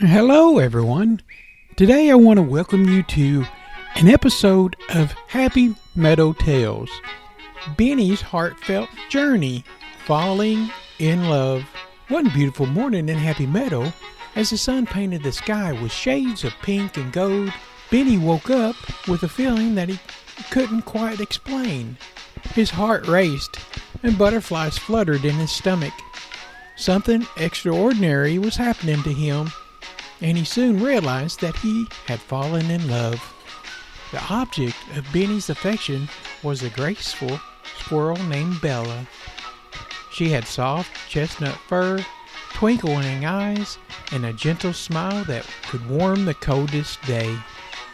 Hello, everyone. Today I want to welcome you to an episode of Happy Meadow Tales Benny's heartfelt journey, falling in love. One beautiful morning in Happy Meadow, as the sun painted the sky with shades of pink and gold, Benny woke up with a feeling that he couldn't quite explain. His heart raced, and butterflies fluttered in his stomach. Something extraordinary was happening to him, and he soon realized that he had fallen in love. The object of Benny's affection was a graceful squirrel named Bella. She had soft chestnut fur, twinkling eyes, and a gentle smile that could warm the coldest day.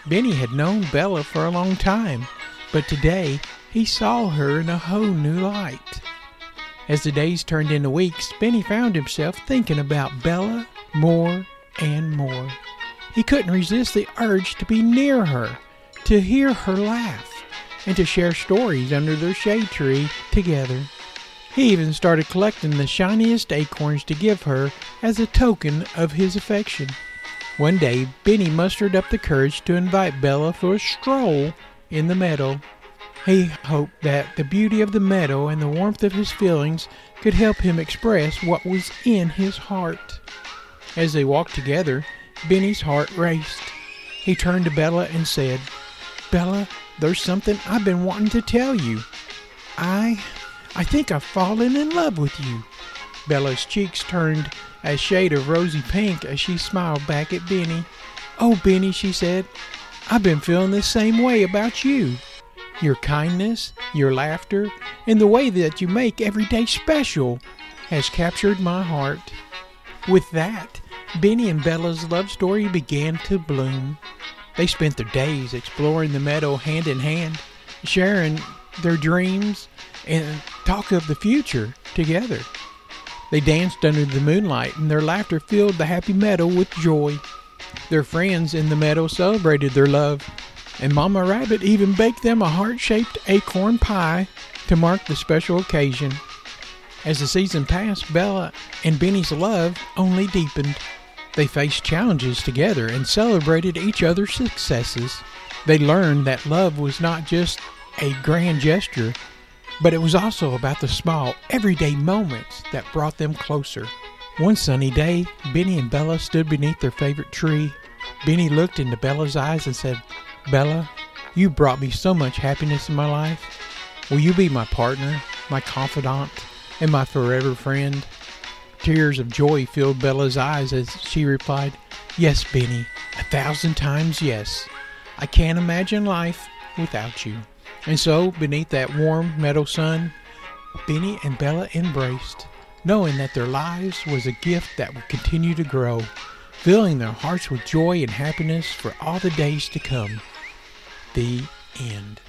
Benny had known Bella for a long time, but today he saw her in a whole new light. As the days turned into weeks, Benny found himself thinking about Bella more and more. He couldn't resist the urge to be near her, to hear her laugh, and to share stories under their shade tree together. He even started collecting the shiniest acorns to give her as a token of his affection. One day, Benny mustered up the courage to invite Bella for a stroll in the meadow. He hoped that the beauty of the meadow and the warmth of his feelings could help him express what was in his heart. As they walked together, Benny's heart raced. He turned to Bella and said, Bella, there's something I've been wanting to tell you. I I think I've fallen in love with you. Bella's cheeks turned a shade of rosy pink as she smiled back at Benny. Oh, Benny, she said, I've been feeling the same way about you. Your kindness, your laughter, and the way that you make every day special has captured my heart. With that, Benny and Bella's love story began to bloom. They spent their days exploring the meadow hand in hand, sharing their dreams and talk of the future together. They danced under the moonlight, and their laughter filled the happy meadow with joy. Their friends in the meadow celebrated their love and Mama Rabbit even baked them a heart shaped acorn pie to mark the special occasion. As the season passed, Bella and Benny's love only deepened. They faced challenges together and celebrated each other's successes. They learned that love was not just a grand gesture, but it was also about the small, everyday moments that brought them closer. One sunny day, Benny and Bella stood beneath their favorite tree. Benny looked into Bella's eyes and said, Bella, you brought me so much happiness in my life. Will you be my partner, my confidant, and my forever friend? Tears of joy filled Bella's eyes as she replied, Yes, Benny, a thousand times yes. I can't imagine life without you. And so, beneath that warm meadow sun, Benny and Bella embraced, knowing that their lives was a gift that would continue to grow, filling their hearts with joy and happiness for all the days to come the end.